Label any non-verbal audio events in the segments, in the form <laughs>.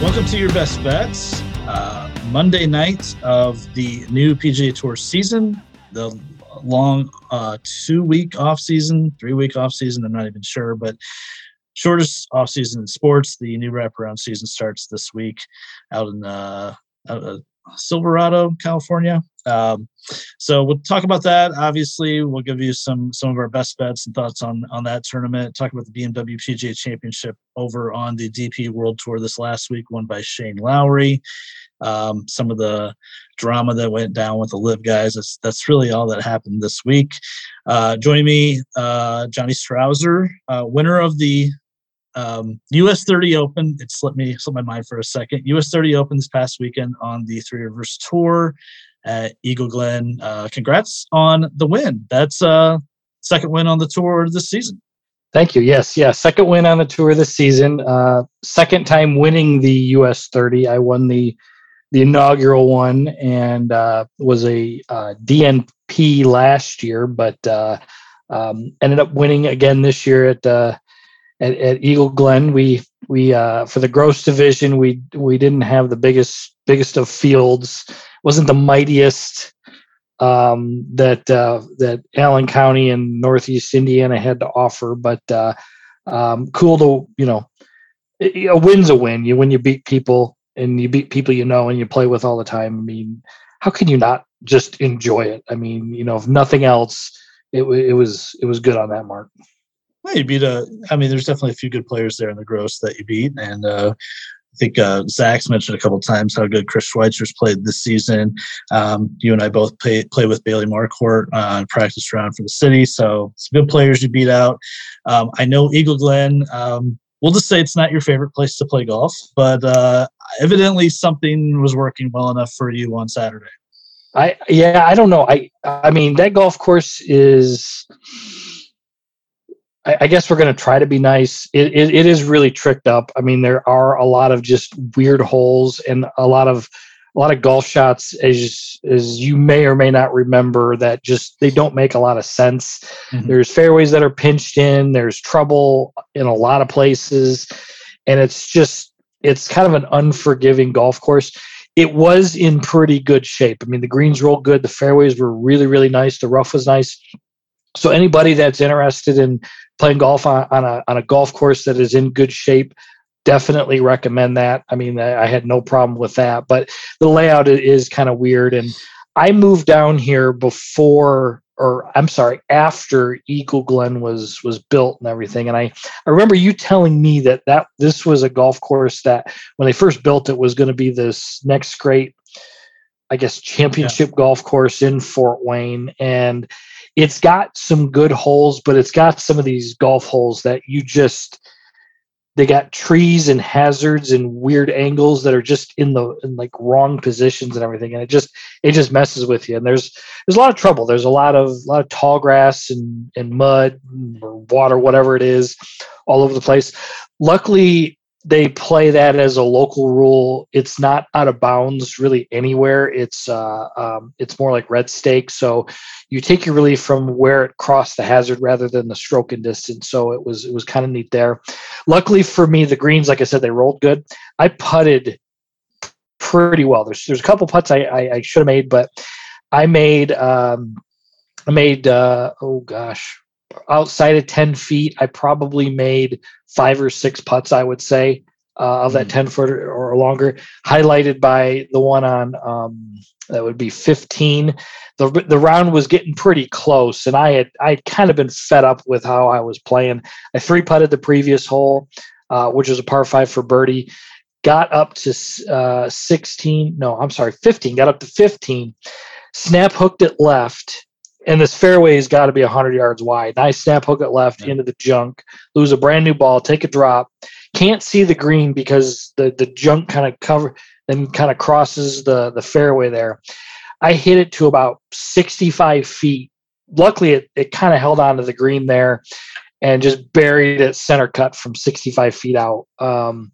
Welcome to your best bets. Uh, Monday night of the new PGA Tour season, the long uh, two week off season, three week off season. I'm not even sure, but shortest off season in sports. The new wraparound season starts this week out in uh, out Silverado, California. Um, so we'll talk about that. Obviously, we'll give you some some of our best bets and thoughts on on that tournament. Talk about the BMW PGA Championship over on the DP World Tour this last week, won by Shane Lowry. Um, some of the drama that went down with the LIV guys. That's that's really all that happened this week. Uh, joining me, uh, Johnny Strouser, uh, winner of the um, US 30 Open. It slipped me slipped my mind for a second. US 30 Open this past weekend on the Three Rivers Tour at Eagle Glen. Uh, congrats on the win. That's uh second win on the tour this season. Thank you. Yes, yeah, second win on the tour this season. Uh, second time winning the US 30. I won the the inaugural one and uh, was a uh, DNP last year, but uh, um, ended up winning again this year at uh, at, at Eagle Glen. We we uh, for the gross division we we didn't have the biggest biggest of fields. wasn't the mightiest um, that uh, that Allen County and Northeast Indiana had to offer, but uh, um, cool to you know a win's a win. You when you beat people and you beat people you know and you play with all the time. I mean, how can you not just enjoy it? I mean, you know, if nothing else, it, it was it was good on that mark. Well, you beat a. I mean, there's definitely a few good players there in the gross that you beat, and uh, I think uh, Zach's mentioned a couple times how good Chris Schweitzer's played this season. Um, you and I both play play with Bailey Marcourt uh, practice round for the city, so some good players you beat out. Um, I know Eagle Glen. Um, we'll just say it's not your favorite place to play golf, but uh, evidently something was working well enough for you on Saturday. I yeah, I don't know. I I mean that golf course is I, I guess we're going to try to be nice. It, it, it is really tricked up. I mean, there are a lot of just weird holes and a lot of a lot of golf shots as as you may or may not remember that just they don't make a lot of sense. Mm-hmm. There's fairways that are pinched in. There's trouble in a lot of places, and it's just it's kind of an unforgiving golf course. It was in pretty good shape. I mean, the greens rolled good. The fairways were really really nice. The rough was nice. So anybody that's interested in playing golf on, on a on a golf course that is in good shape definitely recommend that. I mean i had no problem with that but the layout is kind of weird. And i moved down here before or i'm sorry after eagle glen was was built and everything. And i i remember you telling me that that this was a golf course that when they first built it was going to be this next great i guess championship yeah. golf course in fort wayne. And it's got some good holes, but it's got some of these golf holes that you just they got trees and hazards and weird angles that are just in the in like wrong positions and everything and it just it just messes with you and there's there's a lot of trouble. There's a lot of a lot of tall grass and and mud or water whatever it is all over the place. Luckily they play that as a local rule. It's not out of bounds really anywhere. It's uh, um, it's more like red stake. So you take your relief from where it crossed the hazard rather than the stroke and distance. So it was it was kind of neat there. Luckily for me, the greens, like I said, they rolled good. I putted pretty well. There's there's a couple putts I I, I should have made, but I made um, I made uh, oh gosh outside of 10 feet, I probably made five or six putts, I would say, uh, of that mm. 10 foot or longer, highlighted by the one on um, that would be 15. The, the round was getting pretty close, and I had I had kind of been fed up with how I was playing. I three putted the previous hole, uh, which was a par five for birdie. Got up to uh, 16. No, I'm sorry, 15. Got up to 15. Snap hooked it left and this fairway has got to be 100 yards wide. Nice snap hook it left yeah. into the junk, lose a brand new ball, take a drop. Can't see the green because the, the junk kind of cover then kind of crosses the, the fairway there. I hit it to about 65 feet. Luckily, it, it kind of held onto the green there. and just buried it center cut from 65 feet out. Um,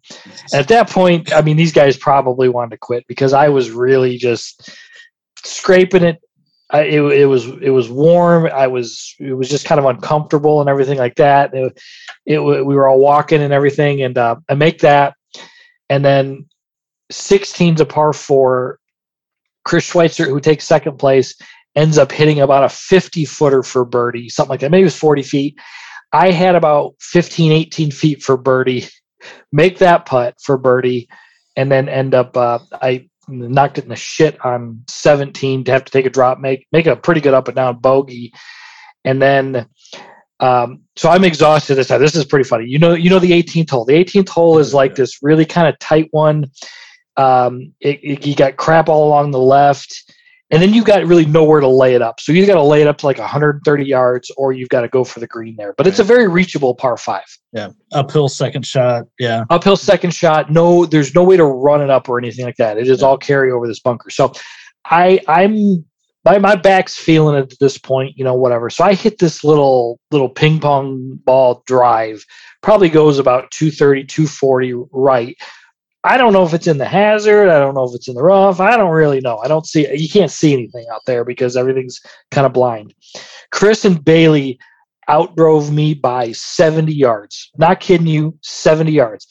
at that point, I mean, these guys probably wanted to quit because I was really just scraping it. I, it, it was it was warm. I was it was just kind of uncomfortable and everything like that. It, it we were all walking and everything, and uh, I make that, and then 16's a par four. Chris Schweitzer, who takes second place, ends up hitting about a 50 footer for birdie, something like that. Maybe it was 40 feet. I had about 15, 18 feet for birdie, <laughs> make that putt for birdie, and then end up, uh, I knocked it in the shit on 17 to have to take a drop, make, make a pretty good up and down bogey. And then, um, so I'm exhausted this time. This is pretty funny. You know, you know, the 18th hole, the 18th hole is like this really kind of tight one. Um, it, it, you got crap all along the left and then you've got really nowhere to lay it up. So you've got to lay it up to like 130 yards, or you've got to go for the green there. But it's a very reachable par five. Yeah, uphill second shot. Yeah, uphill second shot. No, there's no way to run it up or anything like that. It is yeah. all carry over this bunker. So I, I'm my my back's feeling it at this point. You know, whatever. So I hit this little little ping pong ball drive. Probably goes about 230, 240 right I don't know if it's in the hazard. I don't know if it's in the rough. I don't really know. I don't see. You can't see anything out there because everything's kind of blind. Chris and Bailey outdrove me by 70 yards. Not kidding you, 70 yards.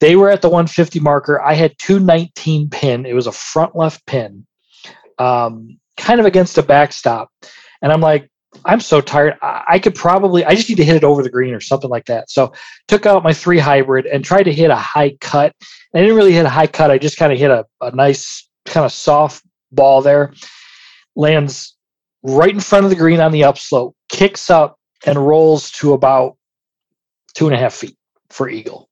They were at the 150 marker. I had 219 pin. It was a front left pin, um, kind of against a backstop. And I'm like, I'm so tired. I, could probably, I just need to hit it over the green or something like that. So took out my three hybrid and tried to hit a high cut I didn't really hit a high cut. I just kind of hit a, a nice kind of soft ball there. Lands right in front of the green on the upslope, kicks up and rolls to about two and a half feet for eagle.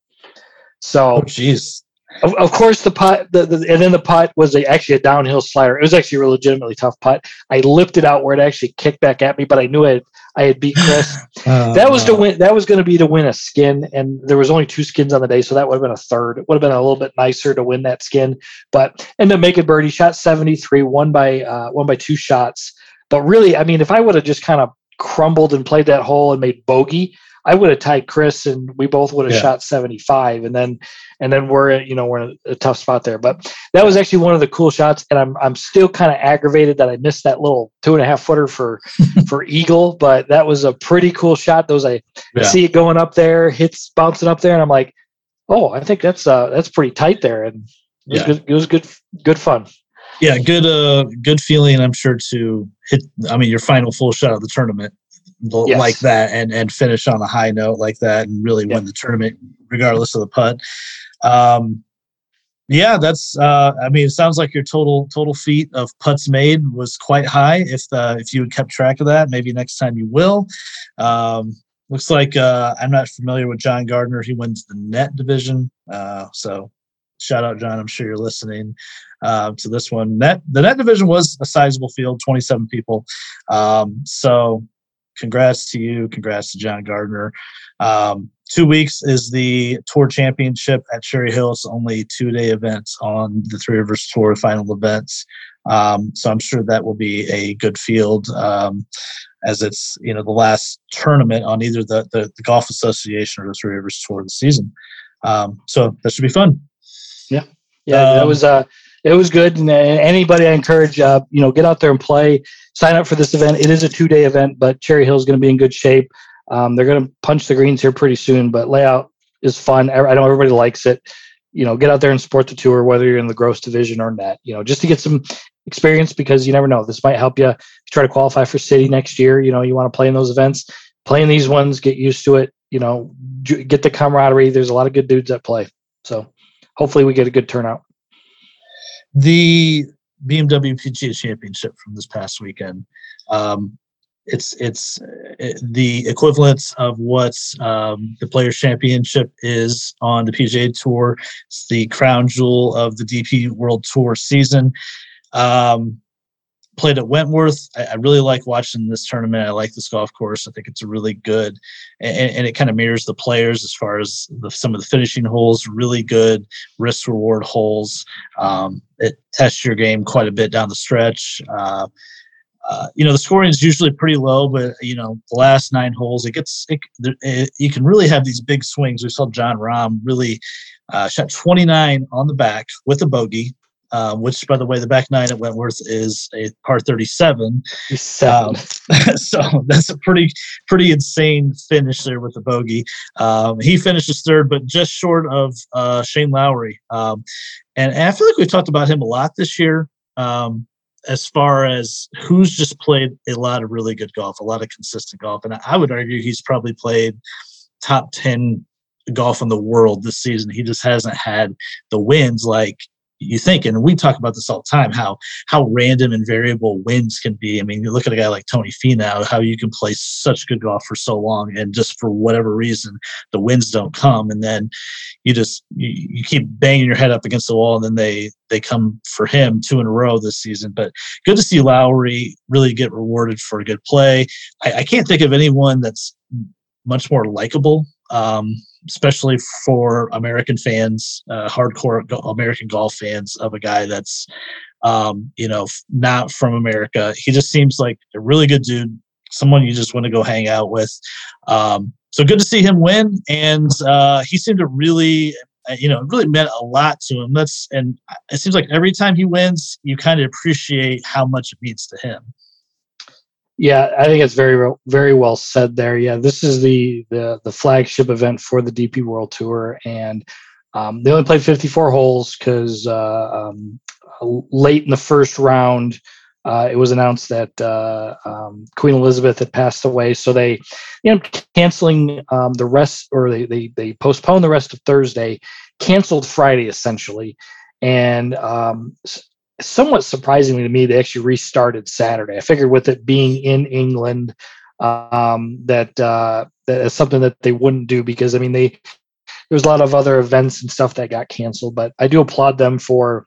So, oh, jeez. Of, of course, the putt, the, the, and then the putt was a, actually a downhill slider. It was actually a legitimately tough putt. I lifted it out where it actually kicked back at me, but I knew it. I had beat Chris. uh, <laughs> that was to win. That was going to be to win a skin, and there was only two skins on the day, so that would have been a third. It would have been a little bit nicer to win that skin, but and to make it birdie shot seventy three, one by uh, one by two shots. But really, I mean, if I would have just kind of crumbled and played that hole and made bogey, I would have tied Chris and we both would have yeah. shot 75 and then and then we're at, you know we're in a, tough spot there. But that was actually one of the cool shots and I'm I'm still kind of aggravated that I missed that little two and a half footer for <laughs> for Eagle, but that was a pretty cool shot. Those I yeah. see it going up there, hits bouncing up there, and I'm like, oh, I think that's uh that's pretty tight there. And it was yeah. good it was good good fun yeah good uh good feeling i'm sure to hit i mean your final full shot of the tournament yes. like that and and finish on a high note like that and really yeah. win the tournament regardless of the putt. Um, yeah, that's. Uh, I mean, it sounds like your total total feet of putts made was quite high. If the if you had kept track of that, maybe next time you will. Um, looks like uh, I'm not familiar with John Gardner. He wins the net division. Uh, so shout out John. I'm sure you're listening uh, to this one. Net the net division was a sizable field, 27 people. Um, so congrats to you. Congrats to John Gardner. Um, two weeks is the tour championship at Cherry Hill. It's only two day events on the Three Rivers Tour final events. Um, so I'm sure that will be a good field um, as it's you know the last tournament on either the, the, the Golf Association or the Three Rivers Tour of the season. Um, so that should be fun. Yeah, yeah, that um, was uh, it was good. And anybody I encourage, uh, you know, get out there and play. Sign up for this event. It is a two day event, but Cherry Hill is going to be in good shape. Um, they're going to punch the greens here pretty soon, but layout is fun. I know everybody likes it. You know, get out there and support the tour, whether you're in the gross division or net. You know, just to get some experience because you never know. This might help you try to qualify for city next year. You know, you want to play in those events, play in these ones, get used to it. You know, get the camaraderie. There's a lot of good dudes that play, so hopefully we get a good turnout the BMW PGA Championship from this past weekend. Um, it's it's it, uh, the equivalent of what um, the Players Championship is on the PGA Tour. It's the crown jewel of the DP World Tour season. Um, played at Wentworth. I, I, really like watching this tournament. I like this golf course. I think it's really good, and, and it kind of mirrors the players as far as the, some of the finishing holes. Really good risk reward holes. Um, it tests your game quite a bit down the stretch. Uh, uh, you know the scoring is usually pretty low, but you know the last nine holes it gets it, it, you can really have these big swings. We saw Jon Rahm really uh, shot 29 on the back with a bogey, uh, which by the way the back nine at Wentworth is a par 37. Um, <laughs> so that's a pretty pretty insane finish there with the bogey. Um, he finishes third, but just short of uh, Shane Lowry. Um, and, and, I feel like we've talked about him a lot this year. Um, as far as who's just played a lot of really good golf, a lot of consistent golf. And I would argue he's probably played top 10 golf in the world this season. He just hasn't had the wins like you think and we talk about this all the time how how random and variable wins can be. I mean you look at a guy like tony finau how you can play such good golf for so long and just for whatever reason the wins don't come and then you just you, you keep banging your head up against the wall and then they they come for him two in a row this season. But good to see lowry really get rewarded for a good play. I, I can't think of anyone that's much more likable um, especially for American fans, uh, hardcore American golf fans of a guy that's, um, you know, not from America. He just seems like a really good dude, someone you just want to go hang out with. Um, so good to see him win, and uh, he seemed to really, uh, you know, really meant a lot to him. That's and it seems like every time he wins, you kind of appreciate how much it means to him. Yeah, I think it's very very well said there. Yeah, this is the the the flagship event for the DP World Tour, and um, they only played 54 holes because uh, um, late in the first round, uh, it was announced that uh, um, Queen Elizabeth had passed away, so they you know canceling um, the rest, or they, they they postponed the rest of Thursday, canceled Friday essentially, and um, somewhat surprisingly to me, they actually restarted Saturday. I figured with it being in England, um, that uh, that is something that they wouldn't do because I mean they there's a lot of other events and stuff that got canceled, but I do applaud them for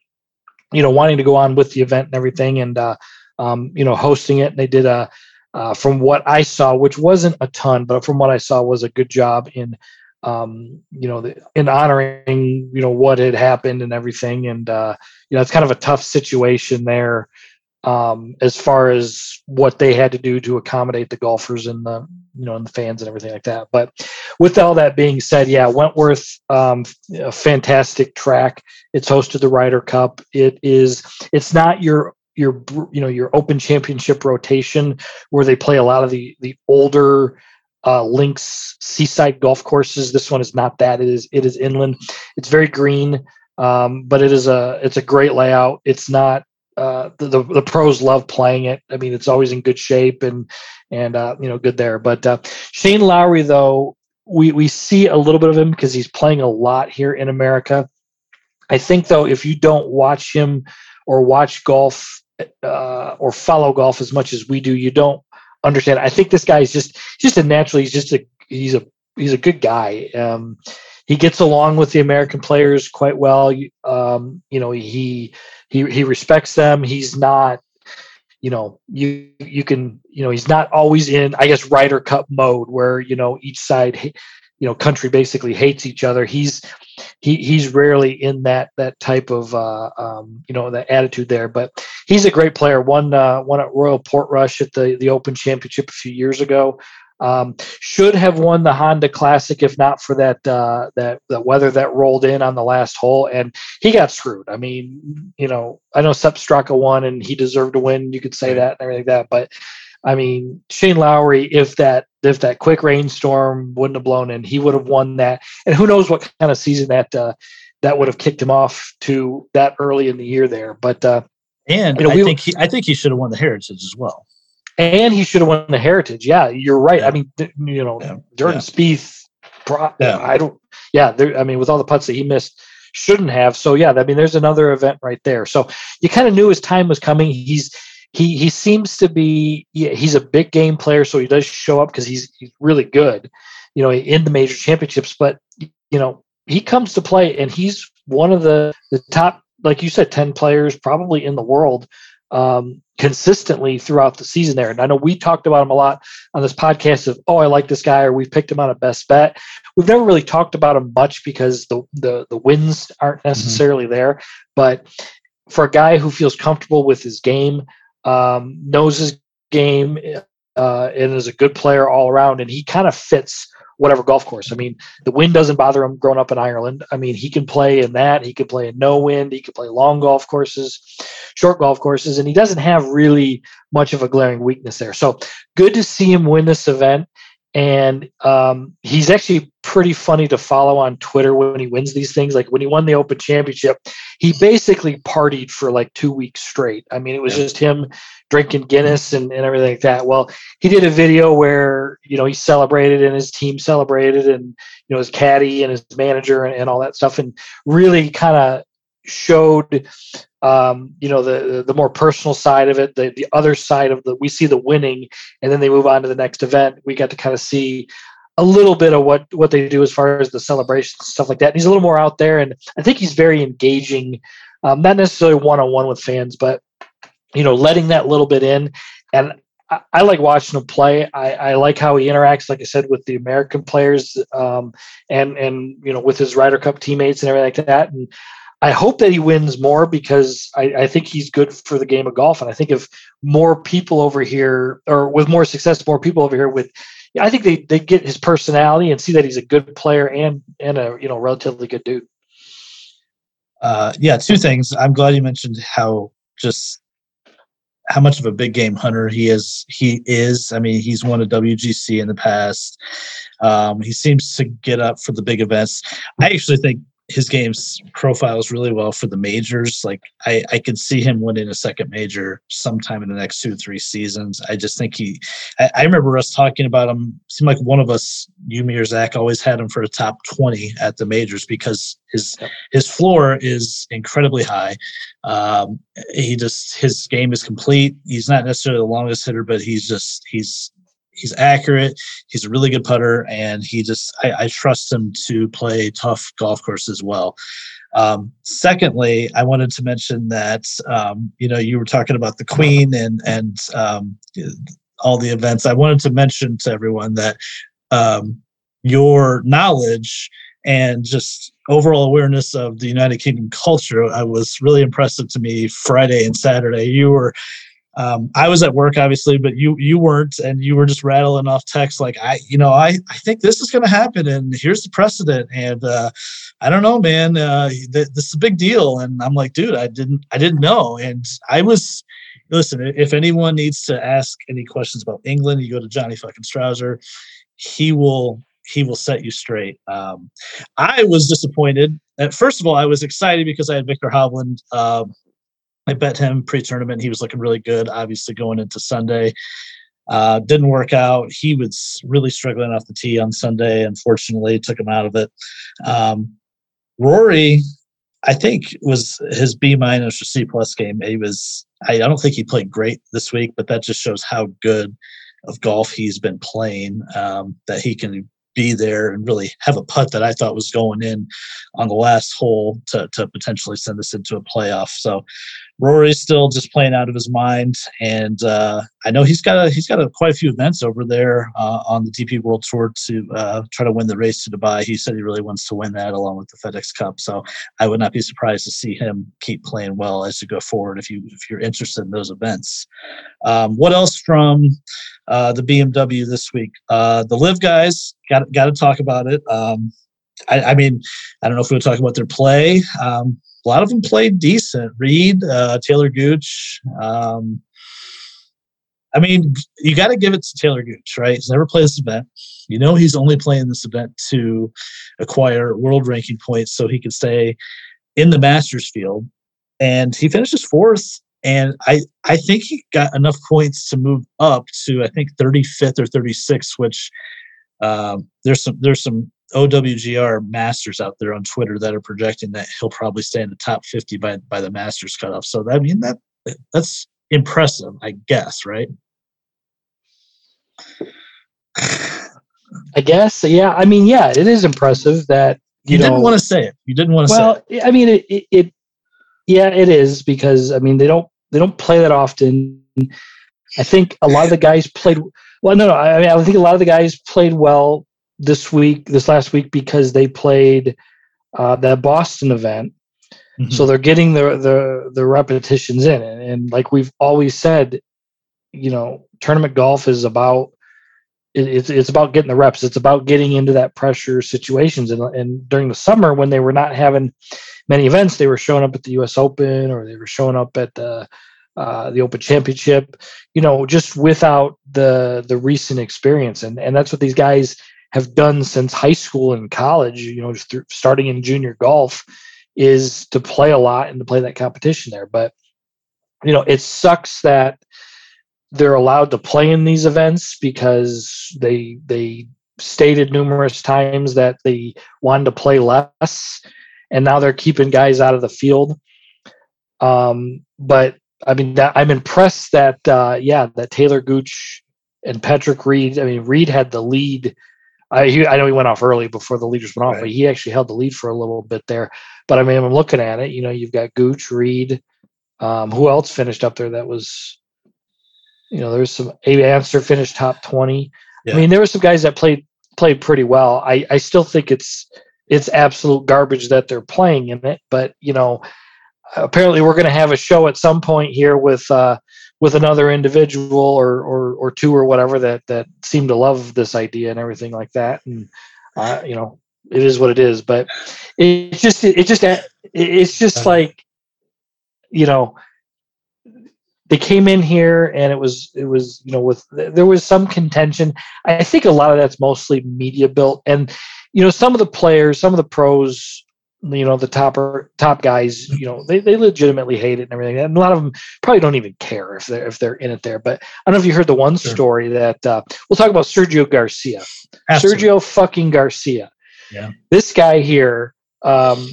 you know wanting to go on with the event and everything and uh, um, you know hosting it. And they did a uh, from what I saw, which wasn't a ton, but from what I saw was a good job in um, you know, the, in honoring, you know, what had happened and everything. And, uh, you know, it's kind of a tough situation there um, as far as what they had to do to accommodate the golfers and the, you know, and the fans and everything like that. But with all that being said, yeah, Wentworth, um, a fantastic track. It's hosted the Ryder Cup. It is, it's not your, your, you know, your open championship rotation where they play a lot of the, the older, uh, links seaside golf courses. This one is not that. It is it is inland. It's very green, um, but it is a it's a great layout. It's not uh, the, the, the pros love playing it. I mean, it's always in good shape and and uh, you know good there. But uh, Shane Lowry though we we see a little bit of him because he's playing a lot here in America. I think though if you don't watch him or watch golf uh, or follow golf as much as we do, you don't understand. I think this guy is just just a naturally he's just a he's a he's a good guy. Um, he gets along with the American players quite well. Um, you know, he he he respects them. He's not, you know, you you can you know he's not always in I guess Ryder Cup mode where you know each side, you know, country basically hates each other. He's he he's rarely in that that type of uh, um, you know the attitude there. But he's a great player. Won uh, won at Royal Portrush at the the Open Championship a few years ago. Um, should have won the Honda Classic if not for that uh, that the weather that rolled in on the last hole, and he got screwed. I mean, you know, I know Sepp Straka won, and he deserved to win. You could say that and everything like that, but I mean, Shane Lowry, if that if that quick rainstorm wouldn't have blown in, he would have won that. And who knows what kind of season that uh, that would have kicked him off to that early in the year there. But uh, and you know, I we, think he, I think he should have won the Heritage as well. And he should have won the Heritage. Yeah, you're right. Yeah. I mean, you know, yeah. Jordan yeah. Spieth. Yeah. I don't. Yeah, there, I mean, with all the putts that he missed, shouldn't have. So yeah, I mean, there's another event right there. So you kind of knew his time was coming. He's he he seems to be yeah, he's a big game player, so he does show up because he's he's really good, you know, in the major championships. But you know, he comes to play, and he's one of the the top, like you said, ten players probably in the world um, consistently throughout the season there. And I know we talked about him a lot on this podcast of, oh, I like this guy, or we've picked him on a best bet. We've never really talked about him much because the the, the wins aren't mm-hmm. necessarily mm-hmm. there. But for a guy who feels comfortable with his game, um, knows his game uh, and is a good player all around, and he kind of fits whatever golf course. I mean, the wind doesn't bother him growing up in Ireland. I mean, he can play in that. He can play in no wind. He can play long golf courses, short golf courses, and he doesn't have really much of a glaring weakness there. So good to see him win this event and um, he's actually pretty funny to follow on Twitter when he wins these things. Like when he won the Open Championship, he basically partied for like two weeks straight. I mean, it was just him drinking Guinness and, and everything like that. Well, he did a video where you know he celebrated and his team celebrated, and you know his caddy and his manager and, and all that stuff, and really kind of showed um, you know the the more personal side of it the the other side of the we see the winning and then they move on to the next event we got to kind of see a little bit of what what they do as far as the celebrations stuff like that and he's a little more out there and i think he's very engaging um, not necessarily one-on-one with fans but you know letting that little bit in and I, I like watching him play. I, I, like how he interacts, like I said, with the American players, um, and and you know with his Ryder Cup teammates and everything like that. And I hope that he wins more because I, I, think he's good for the game of golf. And I think if more people over here, or with more success, more people over here with, I think they, they get his personality and see that he's a good player and and a you know relatively good dude. Uh, yeah, two things. I'm glad you mentioned how just how much of a big game hunter he is. He is. I mean, he's won a WGC in the past. Um, he seems to get up for the big events. I actually think his game's profiles really well for the majors. Like I, I could see him winning a second major sometime in the next two, three seasons. I just think he. I, I remember us talking about him. Seemed like one of us, you, me, or Zach, always had him for a top twenty at the majors because his his floor is incredibly high. Um, he just his game is complete. He's not necessarily the longest hitter, but he's just he's he's accurate. He's a really good putter, and he just I, I trust him to play tough golf courses well. Um, secondly, I wanted to mention that um, you know you were talking about the Queen and and um, all the events. I wanted to mention to everyone that um, your knowledge and just overall awareness of the United Kingdom culture, I was really impressive to me Friday and Saturday. You were um, I was at work, obviously, but you you weren't, and you were just rattling off text like I, you know, I I think this is going to happen, and here's the precedent, and uh, I don't know, man, uh, th- this is a big deal, and I'm like, dude, I didn't I didn't know, and I was. Listen, if anyone needs to ask any questions about England, you go to Johnny fucking Strouser. He will he will set you straight. Um, I was disappointed. first of all, I was excited because I had Viktor Hovland. Uh, I bet him pre-tournament. He was looking really good. Obviously, going into Sunday, uh, didn't work out. He was really struggling off the tee on Sunday. Unfortunately, took him out of it. Um, Rory, I think was his B minus or C plus game. He was. I, I don't think he played great this week, but that just shows how good of golf he's been playing. Um, that he can be there and really have a putt that I thought was going in on the last hole to, to potentially send us into a playoff. So Rory's still just playing out of his mind, and uh, I know he's got a, he's got a, quite a few events over there uh, on the DP World Tour to uh, try to win the race to Dubai. He said he really wants to win that along with the FedEx Cup. So I would not be surprised to see him keep playing well as you go forward if you if you're interested in those events. Um, what else from uh, the BMW this week? Uh, the LIV guys got got to talk about it. Um, I, I, mean, I don't know if we'll talk about their play. Um, a lot of them played decent. Reed, uh, Taylor Gooch. Um, I mean, you got to give it to Taylor Gooch, right? He's never played this event. You know, he's only playing this event to acquire world ranking points so he can stay in the Masters field. And he finishes fourth. And I, I think he got enough points to move up to I think 35th or 36th, which um, there's some there's some OWGR Masters out there on Twitter that are projecting that he'll probably stay in the top 50 by by the Masters cutoff. So I mean that that's impressive, I guess, right? I guess, yeah. I mean, yeah, it is impressive that you, you didn't want to say it. You didn't want to well, say Well, I mean, it, it, it, yeah, it is because I mean they don't they don't play that often. I think a lot of the guys played well. No, no. I mean, I think a lot of the guys played well this week, this last week, because they played uh, that Boston event. Mm-hmm. So they're getting the, the the repetitions in, and, and like we've always said, you know, tournament golf is about it's it's about getting the reps. It's about getting into that pressure situations. And, and during the summer, when they were not having many events, they were showing up at the U.S. Open or they were showing up at the uh, the Open Championship. You know, just without the the recent experience, and and that's what these guys have done since high school and college. You know, through, starting in junior golf, is to play a lot and to play that competition there. But you know, it sucks that they're allowed to play in these events because they they stated numerous times that they wanted to play less and now they're keeping guys out of the field um, but i mean that, i'm impressed that uh, yeah that taylor gooch and patrick reed i mean reed had the lead I, he, I know he went off early before the leaders went off, right. but he actually held the lead for a little bit there. But I mean, I'm looking at it. You know, you've got Gooch, Reed. Um, who else finished up there that was you know, there's some Abe Ancer finished top twenty. Yeah. I mean, there were some guys that played played pretty well. I I still think it's it's absolute garbage that they're playing in it, but you know, apparently we're going to have a show at some point here with uh, with another individual or, or or two or whatever that that seem to love this idea and everything like that. And uh, you know, it is what it is. But it just it just it's just like you know they came in here and it was it was you know with there was some contention i think a lot of that's mostly media built and you know some of the players some of the pros you know the topper top guys you know they, they legitimately hate it and everything and a lot of them probably don't even care if they're if they're in it there but i don't know if you heard the one sure. story that uh, we'll talk about sergio garcia Absolutely. sergio fucking garcia yeah this guy here um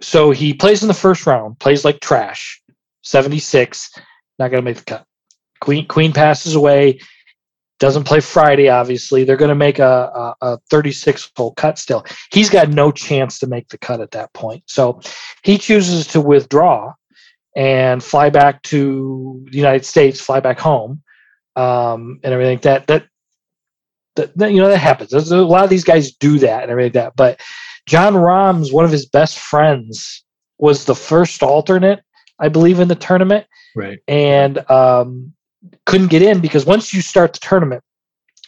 so he plays in the first round plays like trash 76 not going to make the cut. Queen Queen passes away. Doesn't play Friday, obviously. They're going to make a, a, a 36 hole cut still. He's got no chance to make the cut at that point. So he chooses to withdraw and fly back to the United States, fly back home, um, and everything. That, that that, that, you know that happens. There's a lot of these guys do that and everything like that. But Jon Rahm's one of his best friends was the first alternate, I believe, in the tournament, right and um, couldn't get in because once you start the tournament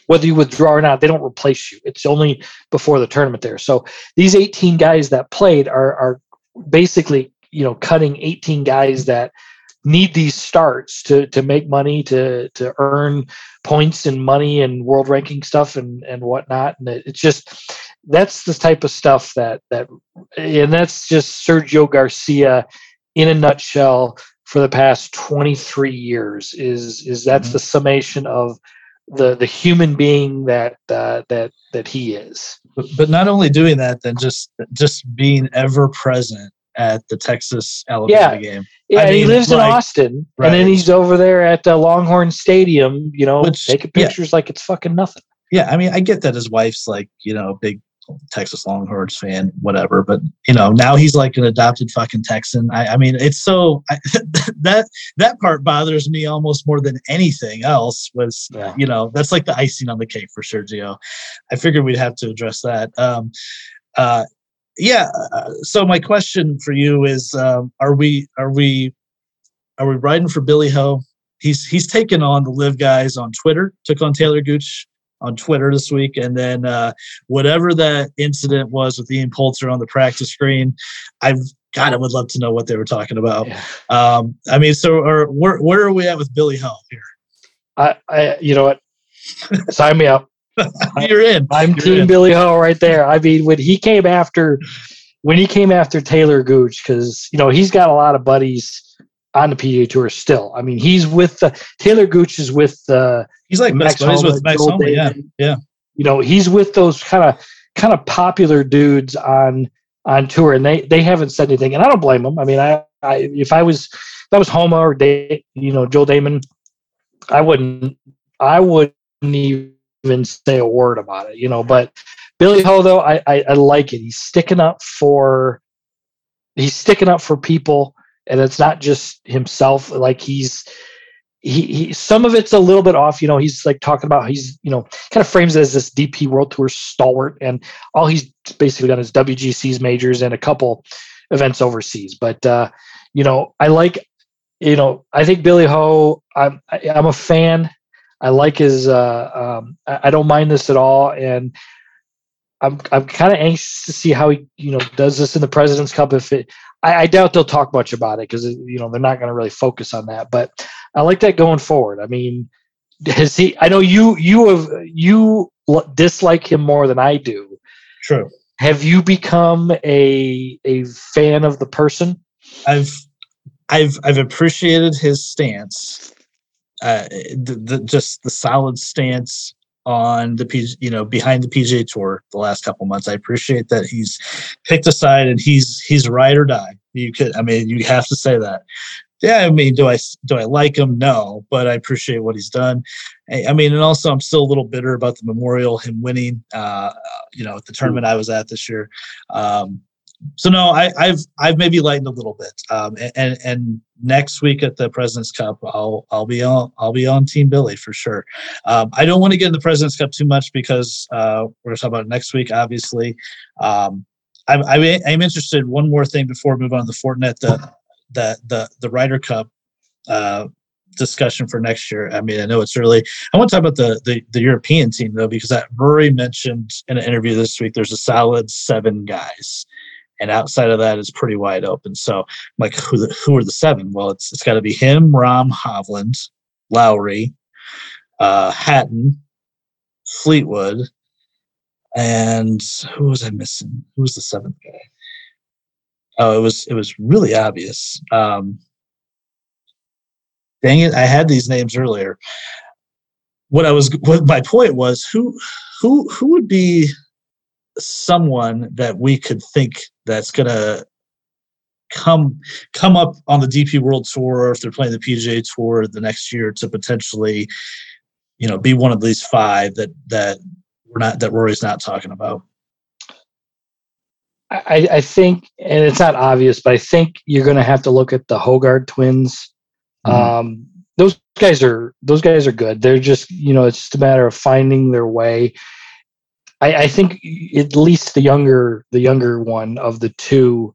whether you withdraw or not they don't replace you. It's only before the tournament there. So these 18 guys that played are are basically you know cutting 18 guys that need these starts to to make money to to earn points and money and world ranking stuff and and whatnot. And it's just that's the type of stuff that that and that's just sergio garcia in a nutshell for the past 23 years is is that's mm-hmm. the summation of the the human being that uh, that that he is but, but not only doing that then just just being ever present at the Texas Alabama yeah. game. Yeah, I mean, he lives like, in Austin, right. and then he's over there at the Longhorn Stadium, you know, Which, taking pictures yeah. like it's fucking nothing. Yeah, I mean, I get that his wife's like, you know, big Texas Longhorns fan, whatever. But you know, now he's like an adopted fucking Texan. I, I mean, it's so I, <laughs> that that part bothers me almost more than anything else. Was yeah. you know, that's like the icing on the cake for Sergio. I figured we'd have to address that. Um, uh, yeah. Uh, so my question for you is: um, Are we are we are we riding for Billy Ho? He's he's taken on the LIV guys on Twitter. Took on Taylor Gooch on Twitter this week, and then uh, whatever that incident was with Ian Poulter on the practice screen, I've God, I would love to know what they were talking about. Yeah. Um, I mean, so or, where where are we at with Billy Ho here? I, I you know what, sign me up. <laughs> You're in. I'm You're Team in. Billy Ho right there. I mean, when he came after when he came after Taylor Gooch, because you know he's got a lot of buddies on the PGA Tour still. I mean, he's with the Taylor Gooch is with the. He's like Max buddies with Max Homa, yeah, yeah. You know, he's with those kind of kind of popular dudes on on tour, and they they haven't said anything, and I don't blame them. I mean, I, I if I was if that was Homa or Day, you know, Joel Dahmen, I wouldn't I wouldn't even say a word about it, you know. But Billy Ho, though, I, I, I like it. He's sticking up for he's sticking up for people and it's not just himself like he's he, he some of it's a little bit off you know he's like talking about he's you know kind of frames it as this dp world tour stalwart and all he's basically done is wgc's majors and a couple events overseas but uh you know i like you know, I think Billy Ho. I'm I'm a fan. I like his. Uh, um, I, I don't mind this at all, and I'm I'm kind of anxious to see how he you know does this in the President's Cup. If it, I, I doubt they'll talk much about it because you know they're not going to really focus on that. But I like that going forward. I mean, has he? I know you you have you dislike him more than I do. True. Have you become a a fan of the person? I've I've I've appreciated his stance, uh, the, the, just the solid stance on the PG, you know behind the PGA Tour the last couple months. I appreciate that he's picked a side and he's he's ride or die. You could I mean you have to say that. Yeah, I mean, do I do I like him? No, but I appreciate what he's done. I, I mean, and also I'm still a little bitter about the Memorial, him winning. Uh, you know, at the tournament I was at this year. Um, so no, I, have I've maybe lightened a little bit. Um, and and next week at the President's Cup, I'll I'll be on I'll be on Team Billy for sure. Um, I don't want to get in the President's Cup too much because uh, we're going to talk about it next week, obviously. Um, I'm, I'm interested. One more thing before we move on to the Fortinet, the the the the Ryder Cup uh, discussion for next year. I mean, I know it's early. I want to talk about the the, the European team though, because that Rory mentioned in an interview this week. There's a solid seven guys and outside of that is pretty wide open. So, I'm like, who the, who are the seven? Well, it's it's got to be him, Rahm, Hovland, Lowry, uh, Hatton, Fleetwood, and who was I missing? Who was the seventh guy? Oh, it was it was really obvious. Um, dang it, I had these names earlier. What I was, what my point was, who who who would be someone that we could think that's going to come come up on the DP World Tour, or if they're playing the PGA Tour the next year, to potentially, you know, be one of these five that that we're not that Rory's not talking about. I, I think, and it's not obvious, but I think you're going to have to look at the Højgaard twins. Mm-hmm. Um, those guys are those guys are good. They're just you know it's just a matter of finding their way. I, I think at least the younger the younger one of the two.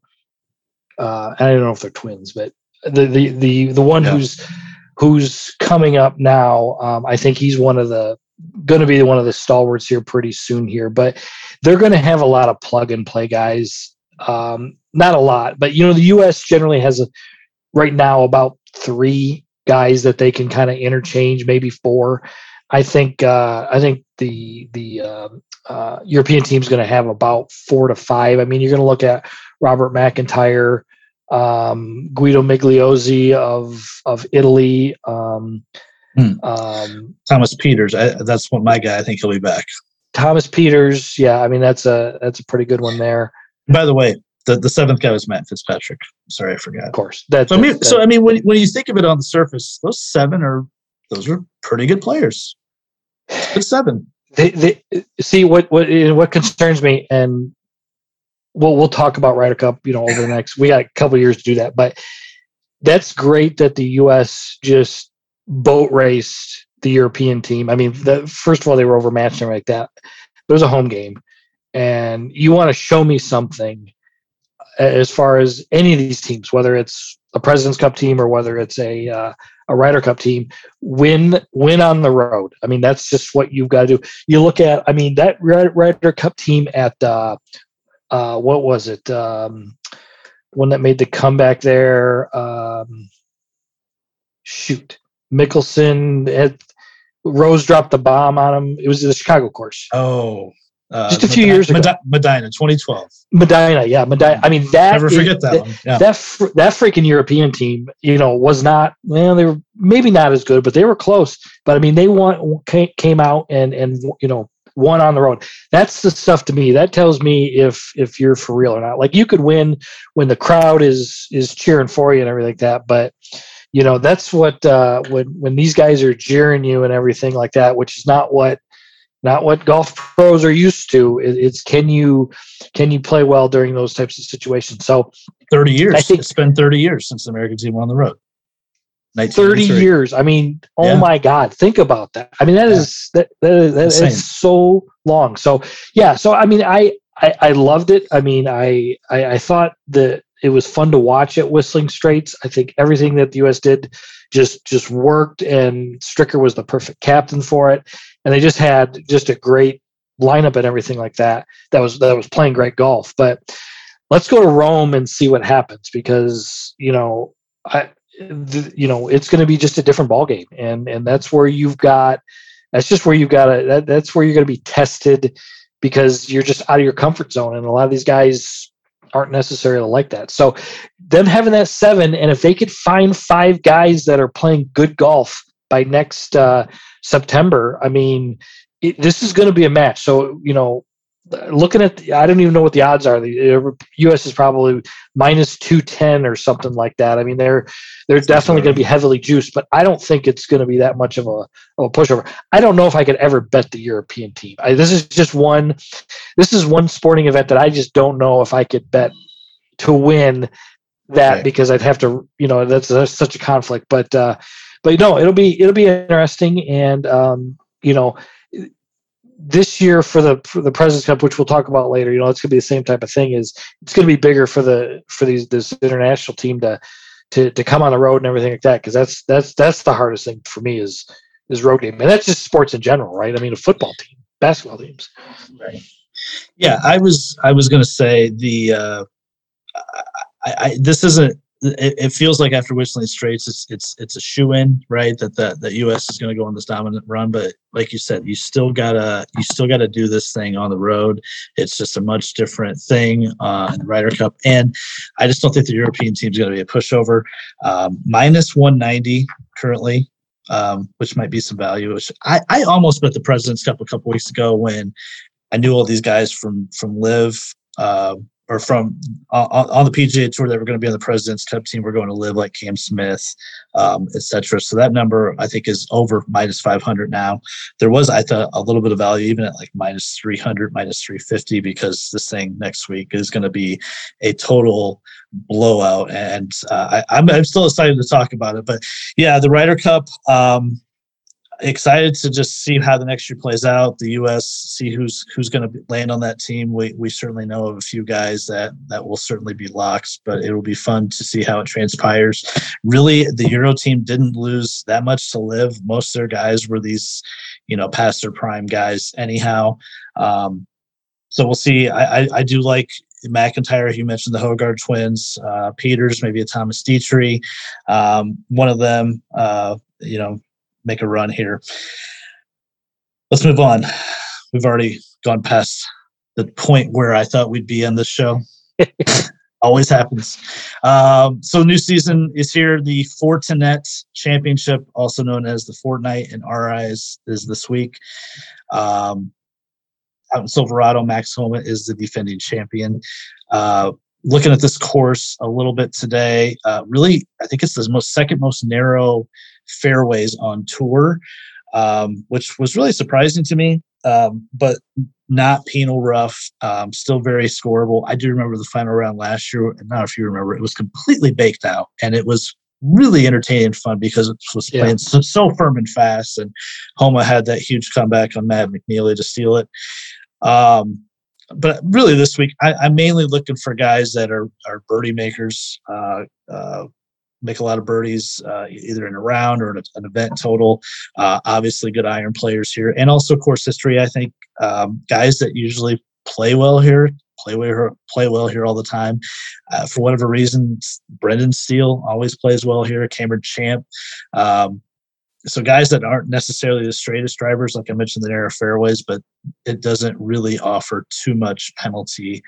Uh, I don't know if they're twins, but the the the the one yeah. who's who's coming up now. Um, I think he's one of the going to be one of the stalwarts here pretty soon here. But they're going to have a lot of plug and play guys. Um, not a lot, but you know the U.S. generally has a right now about three guys that they can kind of interchange, maybe four. I think uh, I think the the um, uh, European team's going to have about four to five. I mean, you're going to look at Robert McIntyre, um, Guido Migliozzi of of Italy, um, hmm. um, Thomas Pieters. I, that's what my guy. I think he'll be back. Thomas Pieters. Yeah, I mean that's a that's a pretty good one there. By the way, the, the seventh guy was Matt Fitzpatrick. Sorry, I forgot. Of course. that's so, I mean, that, so I mean, when when you think of it on the surface, those seven are those are pretty good players. Good seven they, they see what what what concerns me, and we'll we'll talk about Ryder Cup, you know, over the next. We got a couple years to do that, but that's great that the U.S. just boat raced the European team. I mean, the, first of all, they were overmatched and like that. It was a home game, and you want to show me something as far as any of these teams, whether it's a President's Cup team or whether it's a uh, a Ryder Cup team, win win on the road. I mean, that's just what you've got to do. You look at, I mean, that Ryder Cup team at uh, uh, what was it? Um, one that made the comeback there. Um, shoot, Mickelson had Rose dropped the bomb on him. It was the Chicago course. Oh, uh, just a few Medinah, years ago. Medinah, 2012. Medinah, yeah, Medinah. I mean that. Never forget is, that one. Yeah. That fr- that freaking European team, you know, was not. Well, they were maybe not as good, but they were close. But I mean, they won, came out and and you know won on the road. That's the stuff to me. That tells me if if you're for real or not. Like you could win when the crowd is is cheering for you and everything like that, but you know that's what uh, when when these guys are jeering you and everything like that, which is not what not what golf pros are used to. It's can you can you play well during those types of situations? So thirty years. I think it's been thirty years since the American team won on the road. Thirty years. I mean, oh yeah. my God! Think about that. I mean, that yeah. is that that, is, that is so long. So yeah. So I mean, I, I I loved it. I mean, I I, I thought that it was fun to watch at Whistling Straits. I think everything that the U.S. did just just worked, and Stricker was the perfect captain for it. And they just had just a great lineup and everything like that. That was that was playing great golf. But let's go to Rome and see what happens because you know I you know it's going to be just a different ball game, and and that's where you've got that's just where you've got to that, that's where you're going to be tested because you're just out of your comfort zone, and a lot of these guys aren't necessarily like that. So them having that seven, and if they could find five guys that are playing good golf by next uh, September, I mean, it, this is going to be a match. So you know, looking at, the, I don't even know what the odds are. The U.S. is probably minus two ten or something like that. I mean, they're they're That's definitely going to be heavily juiced, but I don't think it's going to be that much of a, of a pushover. I don't know if I could ever bet the European team. I, this is just one. This is one sporting event that I just don't know if I could bet to win that because I'd have to, you know, that's, that's such a conflict. But uh, but no, it'll be it'll be interesting, and um, you know this year for the for the Presidents Cup, which we'll talk about later, you know, it's gonna be the same type of thing. Is it's gonna be bigger for the for these this international team to to to come on the road and everything like that because that's that's that's the hardest thing for me is is road game and that's just sports in general, right? I mean, a football team, basketball teams, right? Yeah, I was I was gonna say the uh, I, I this isn't it, it, feels like after Whistling Straits, it's it's it's a shoe in, right? That the the U.S. is going to go on this dominant run, but like you said, you still gotta you still gotta do this thing on the road. It's just a much different thing uh, in Ryder Cup, and I just don't think the European team is going to be a pushover. Um, minus one ninety currently, um, which might be some value. Which I I almost bet the Presidents Cup a couple weeks ago when I knew all these guys from from LIV, Uh, or from uh, on the PGA Tour that were going to be on the President's Cup team. We're going to LIV like Cam Smith, um, etc. So that number I think is over minus 500 now. There was I thought a little bit of value even at like minus 300, minus 350 because this thing next week is going to be a total blowout. And uh, I, am still excited to talk about it. But yeah, the Ryder Cup. Um, excited to just see how the next year plays out. The U.S. see who's who's going to land on that team. We we certainly know of a few guys that that will certainly be locks, but it will be fun to see how it transpires. Really, the Euro team didn't lose that much to LIV. Most of their guys were these, you know, past their prime guys. Anyhow, um, so we'll see. I, I, I do like McIntyre, you mentioned the Højgaard twins, uh, Pieters, maybe a Thomas Detry. Um, one of them, uh, you know, make a run here. Let's move on. We've already gone past the point where I thought we'd be on this show. <laughs> Always happens. Um, so, new season is here. The Fortinet Championship, also known as the Fortnite our eyes, is this week. Um, out in Silverado, Max Homa is the defending champion. Uh, looking at this course a little bit today, uh, really, I think it's the most second most narrow fairways on tour, um, which was really surprising to me. Um, but not penal rough, um, still very scoreable. I do remember the final round last year. And not if you remember, it was completely baked out, and it was really entertaining and fun because it was playing yeah. so, so, firm and fast. And Homa had that huge comeback on Matt McNealy to steal it. Um, but really, this week I, am mainly looking for guys that are are birdie makers. Uh, uh, make a lot of birdies uh, either in a round or an, an event total. Uh, obviously, good iron players here, and also course history. I think um, guys that usually play well here play well play well here all the time. Uh, for whatever reason, Brendan Steele always plays well here. Cameron Champ. Um, so guys that aren't necessarily the straightest drivers, like I mentioned, the narrow fairways, but it doesn't really offer too much penalty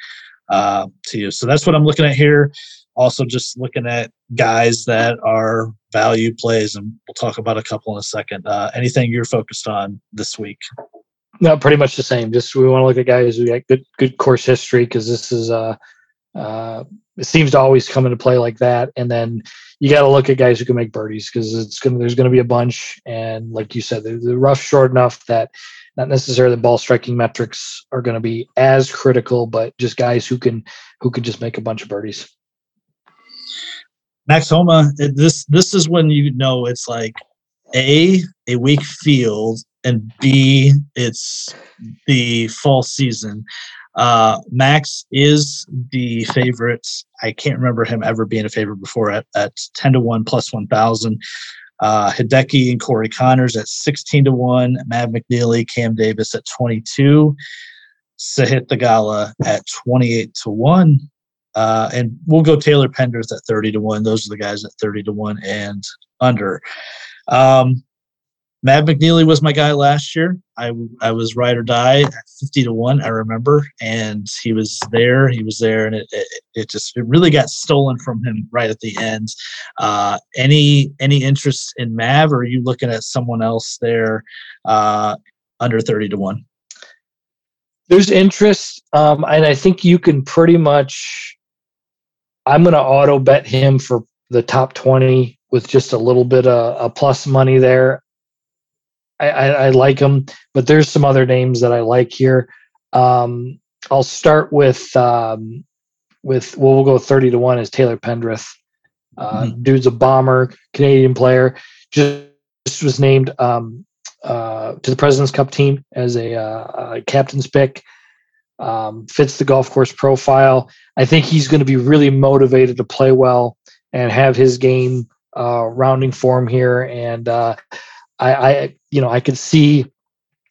uh, to you. So that's what I'm looking at here also just looking at guys that are value plays, and we'll talk about a couple in a second. Uh, anything you're focused on this week? No, pretty much the same. Just we want to look at guys who got good good course history because this is uh, uh, it seems to always come into play like that. And then you got to look at guys who can make birdies because it's gonna there's gonna be a bunch. And like you said, the, the rough short enough that not necessarily the ball striking metrics are going to be as critical, but just guys who can who can just make a bunch of birdies. Max Homa, this this is when you know it's like a a weak field and b it's the fall season. Uh, Max is the favorite. I can't remember him ever being a favorite before at, at 10 to 1 plus 1,000. Uh, Hideki and Corey Conners at 16 to 1. Matt McNealy, Cam Davis at 22. Sahith Theegala at 28 to 1. Uh, and we'll go Taylor Pendrith at 30 to 1. Those are the guys at 30 to 1 and under. Um, Matt McNealy was my guy last year. I, I was ride or die at 50 to 1, I remember. And he was there. He was there. And it, it, it just it really got stolen from him right at the end. Uh, any any interest in Mav, or are you looking at someone else there uh, under 30 to 1? There's interest. Um, and I think you can pretty much. I'm going to auto bet him for the top 20 with just a little bit of a plus money there. I, I, I like them, but there's some other names that I like here. Um, I'll start with um, with well, we'll go thirty to one is Taylor Pendrith. Uh, mm-hmm. Dude's a bomber, Canadian player. Just, just was named um, uh, to the President's Cup team as a, uh, a captain's pick. Um, fits the golf course profile. I think he's going to be really motivated to play well and have his game uh, rounding form here. And uh, I, I you know I could see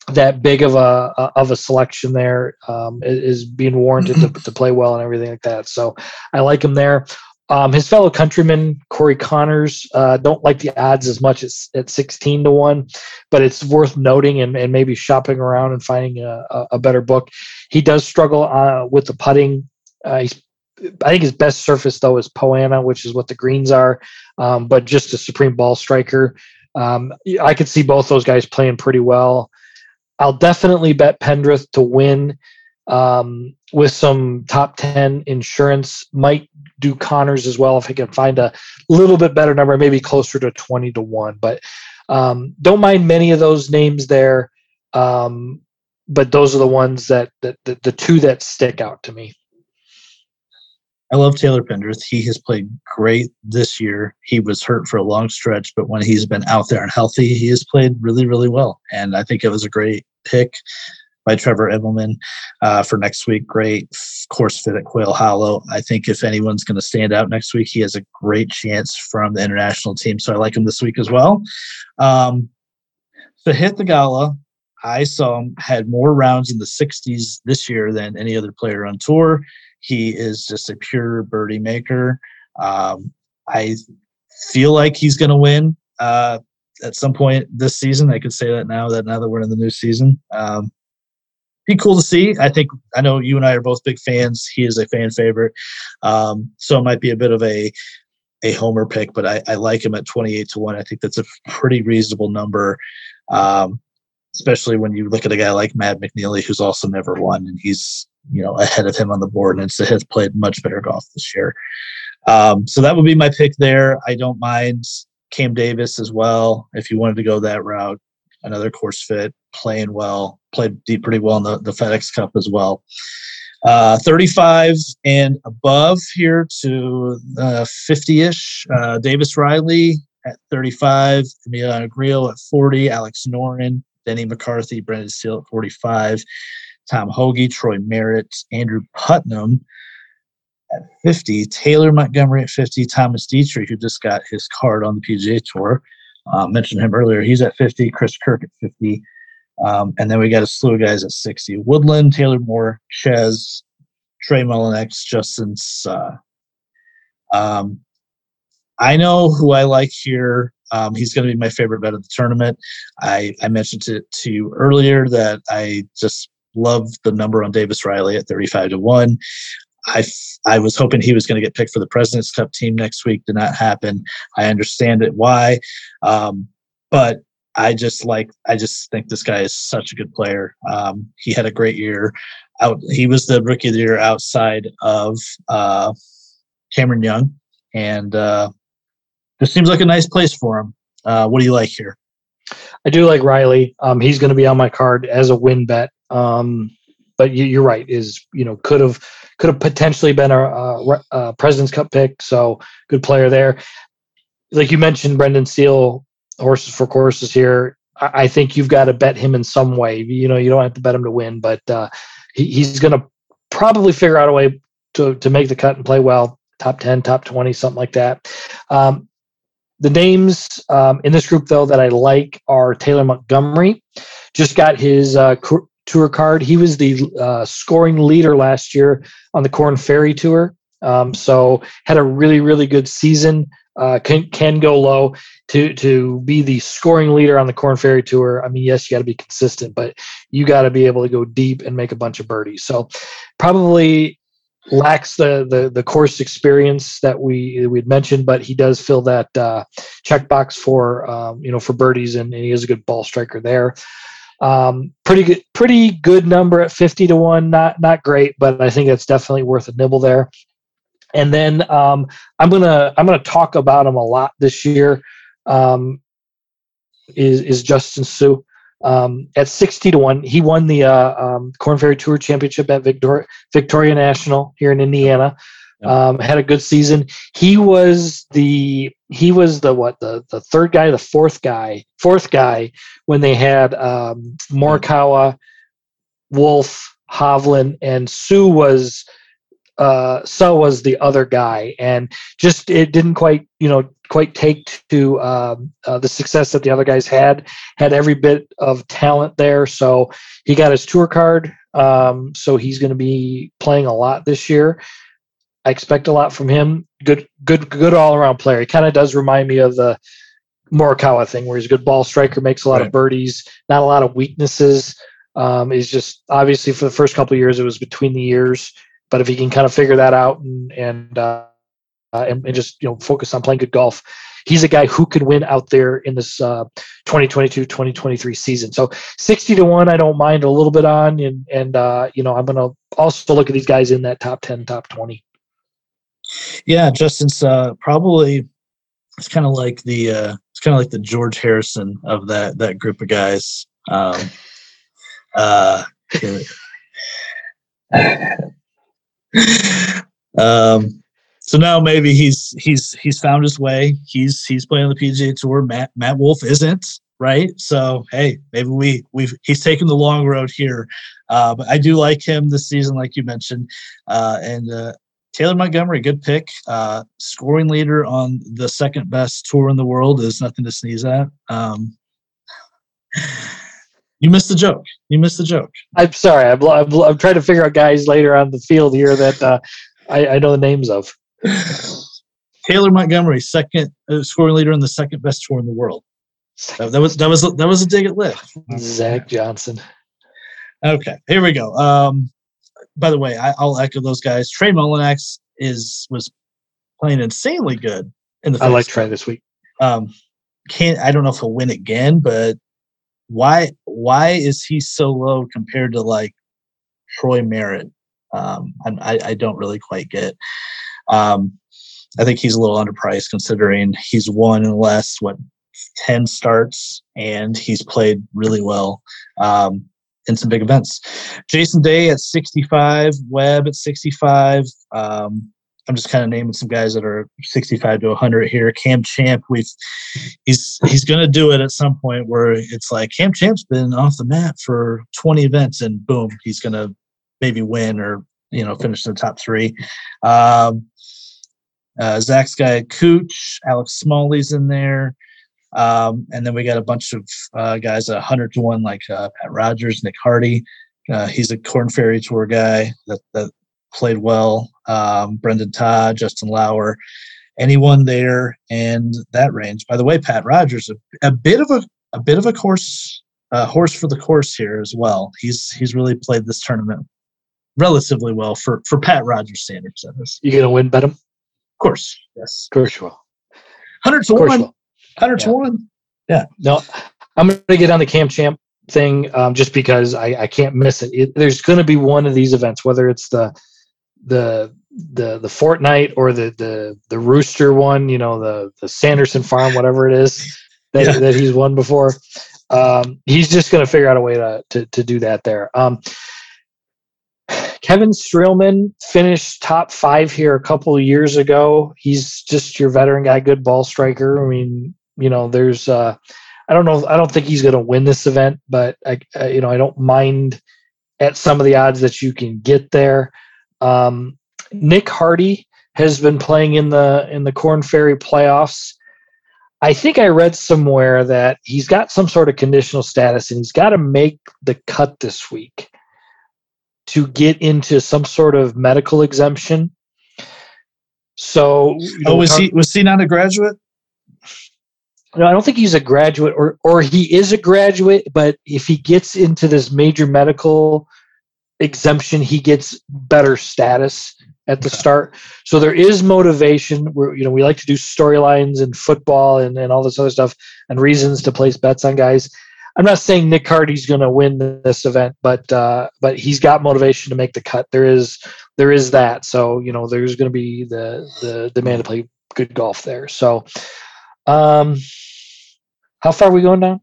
that big of a of a selection there um, is being warranted to, to play well and everything like that. So I like him there. Um, his fellow countryman Corey Conners uh, don't like the odds as much as at 16 to 1, but it's worth noting and, and maybe shopping around and finding a, a better book. He does struggle uh, with the putting. Uh, he's, I think his best surface, though, is Poa annua, which is what the greens are, um, but just a supreme ball striker. Um, I could see both those guys playing pretty well. I'll definitely bet Pendrith to win um, with some top 10 insurance. Might do Conners as well if I can find a little bit better number, maybe closer to 20 to 1. But um, don't mind many of those names there. Um, but those are the ones that, that, that the two that stick out to me. I love Taylor Pendrith. He has played great this year. He was hurt for a long stretch, but when he's been out there and healthy, he has played really, really well. And I think it was a great pick by Trevor Immelman uh, for next week. Great course fit at Quail Hollow. I think if anyone's going to stand out next week, he has a great chance from the international team. So I like him this week as well. Um, Theegala, I saw him had more rounds in the 60s this year than any other player on tour. He is just a pure birdie maker. Um, I feel like he's going to win uh, at some point this season. I could say that now that now that we're in the new season. Um, be cool to see. I think I know you and I are both big fans. He is a fan favorite, um, so it might be a bit of a a homer pick, but I, I like him at twenty eight to one. I think that's a pretty reasonable number. Um, especially when you look at a guy like Matt McNealy, who's also never won, and he's you know ahead of him on the board, and so has played much better golf this year. Um, so that would be my pick there. I don't mind Cam Davis as well if you wanted to go that route. Another course fit, playing well, played pretty well in the, the FedEx Cup as well. Uh, 35 and above here to uh, 50-ish. Uh, Davis Riley at 35, Emiliano Grillo at 40, Alex Noren Denny McCarthy, Brendan Steele at 45, Tom Hoge, Troy Merritt, Andrew Putnam at 50, Taylor Montgomery at 50, Thomas Detry, who just got his card on the PGA Tour. Uh, mentioned him earlier. He's at 50, Chris Kirk at 50. Um, and then we got a slew of guys at 60. Woodland, Taylor Moore, Chez, Trey Mullinax, Justin um, I know who I like here um, he's going to be my favorite bet of the tournament. I, I mentioned it to you earlier that I just love the number on Davis Riley at 35 to 1. I, I was hoping he was going to get picked for the President's Cup team next week. Did not happen. I understand it why. Um, but I just like I just think this guy is such a good player. Um, he had a great year. Out he was the rookie of the year outside of uh, Cameron Young, and uh, this seems like a nice place for him. Uh, what do you like here? I do like Riley. Um, he's going to be on my card as a win bet. Um, but you, are right. Is you know could have could have potentially been a, a, a, President's Cup pick. So good player there. Like you mentioned, Brendan Steele, horses for courses here. I, I think you've got to bet him in some way. You know, you don't have to bet him to win, but uh, he, he's going to probably figure out a way to to make the cut and play well. Top ten, top twenty, something like that. Um, the names um, in this group, though, that I like are Taylor Montgomery. Just got his uh, tour card. He was the uh, scoring leader last year on the Korn Ferry Tour. Um, so had a really, really good season. Uh, can can go low to to be the scoring leader on the Korn Ferry Tour. I mean, yes, you got to be consistent, but you got to be able to go deep and make a bunch of birdies. So probably lacks the the the course experience that we we had mentioned, but he does fill that uh, checkbox for um, you know for birdies, and, and, he is a good ball striker there. Um, pretty good, pretty good number at fifty to one. Not not great, but I think it's definitely worth a nibble there. And then um, I'm gonna I'm gonna talk about him a lot this year. Um, is is Justin Suh Um, at 60 to 1 he won the uh, um, Korn Ferry Tour Championship at Victoria, Victoria National here in Indiana. Um, had a good season. He was the he was the what the the third guy, the fourth guy, fourth guy when they had um, Morikawa, Wolff, Hovland, and Suh was uh, so was the other guy, and just it didn't quite you know quite take to um, uh, the success that the other guys had. Had every bit of talent there, so he got his tour card. Um, so he's going to be playing a lot this year. I expect a lot from him. Good, good, good all around player. He kind of does remind me of the Morikawa thing, where he's a good ball striker, makes a lot right. of birdies, not a lot of weaknesses. Um, he's just obviously for the first couple years it was between the years, but if he can kind of figure that out and and uh, and, and, just you know focus on playing good golf, he's a guy who could win out there in this uh, 2022-2023 season. So 60 to one, I don't mind a little bit on, and and uh, you know I'm gonna also look at these guys in that top 10, top 20. Yeah, Justin's uh, probably it's kind of like the uh, it's kind of like the George Harrison of that that group of guys. Um, uh, um, so now maybe he's he's he's found his way. He's he's playing the PGA Tour. Matt Matt Wolff isn't right. So hey, maybe we we've he's taken the long road here. Uh, but I do like him this season, like you mentioned, uh, and uh, Taylor Montgomery, good pick. Uh, scoring leader on the second best tour in the world is nothing to sneeze at. Um, you missed the joke. You missed the joke. I'm sorry. I'm, I'm, I'm trying to figure out guys later on the field here that uh, I, I, know the names of. Taylor Montgomery, second uh, scoring leader in the second best tour in the world. That, that was that was that was a dig at LIV. Zach Johnson. Okay, here we go. Um, by the way, I, will echo those guys. Trey Mullinax is was playing insanely good in the. I like Trey this week. Um, can't I don't know if he'll win again, but why why is he so low compared to like Troy Merritt? Um, I, I don't really quite get. Um, I think he's a little underpriced considering he's won in less what ten starts and he's played really well. Um, in some big events. Jason Day at 65, Webb at 65. Um, I'm just kind of naming some guys that are 65 to 100 here. Cam Champ, we've he's he's going to do it at some point where it's like Cam Champ's been off the mat for 20 events and boom, he's going to maybe win or you know finish in the top three. Um, uh, Zach's guy Cooch, Alex Smalley's in there. Um, and then we got a bunch of uh, guys at 100 to 1, like uh, Pat Rodgers, Nick Hardy. Uh, he's a Korn Ferry Tour guy that, that played well. Um, Brendon Todd, Justin Lower, anyone there and that range. By the way, Pat Rodgers, a, a bit of a, a bit of a course, uh, horse for the course here as well. He's he's really played this tournament relatively well for for Pat Rogers standards. You gonna win, bet him? Of course, yes. Of course you will. Hundred to one. Hundred to one. Yeah. No, I'm going to get on the Camp Champ thing um, just because I, I can't miss it. it there's going to be one of these events, whether it's the the the the Fortnite or the the the Rooster one, you know, the the Sanderson Farm, whatever it is that, yeah. that he's won before. Um, he's just going to figure out a way to, to to do that there. Um, Kevin Streelman finished top five here a couple of years ago. He's just your veteran guy, good ball striker. I mean, you know, there's, uh, I don't know, I don't think he's going to win this event, but I, uh, you know, I don't mind at some of the odds that you can get there. Um, Nick Hardy has been playing in the in the Korn Ferry playoffs. I think I read somewhere that he's got some sort of conditional status and he's got to make the cut this week to get into some sort of medical exemption. So, oh, was he was he not a graduate? No, I don't think he's a graduate, or or he is a graduate. But if he gets into this major medical exemption, he gets better status at the okay. start. So there is motivation. Where you know we like to do storylines and football and, and all this other stuff and reasons to place bets on guys. I'm not saying Nick Hardy's going to win this event, but uh, but he's got motivation to make the cut. There is there is that. So you know there's going to be the the demand to play good golf there. So um, how far are we going down?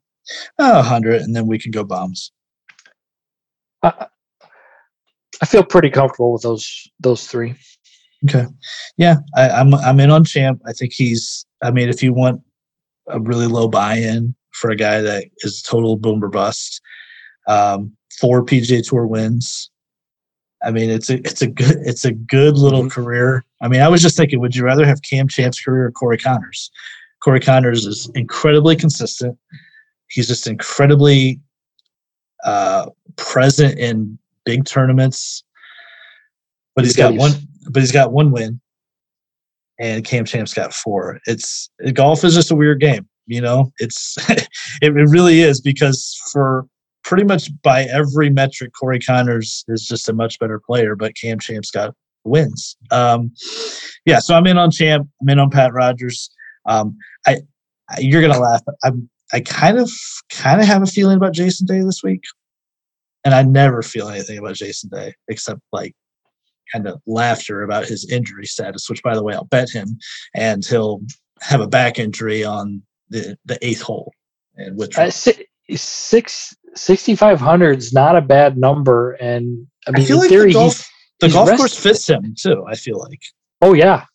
A hundred, and then we can go bombs. I, I feel pretty comfortable with those those three. Okay, yeah, I, I'm I'm in on champ. I think he's. I mean, if you want a really low buy-in, for a guy that is total boomer bust. Um, four PGA Tour wins. I mean, it's a it's a good it's a good little mm-hmm. career. I mean, I was just thinking, would you rather have Cam Champ's career or Corey Conners? Corey Conners is incredibly consistent. He's just incredibly uh, present in big tournaments. But he's got one. But he's got one win, and Cam Champ's got four. It's golf is just a weird game. You know, it's <laughs> it really is because for pretty much by every metric, Corey Conners is just a much better player, but Cam Champ's got wins. Um, yeah, so I'm in on Champ. I'm in on Pat Rodgers. Um, I, I you're gonna laugh. I'm I kind of kind of have a feeling about Jason Day this week, and I never feel anything about Jason Day except like kind of laughter about his injury status. Which, by the way, I'll bet him, and he'll have a back injury on the the eighth hole. And which uh, six sixty five hundred is not a bad number, and I mean, I feel like theory, the golf, the golf rested. course fits him too. I feel like. Oh yeah,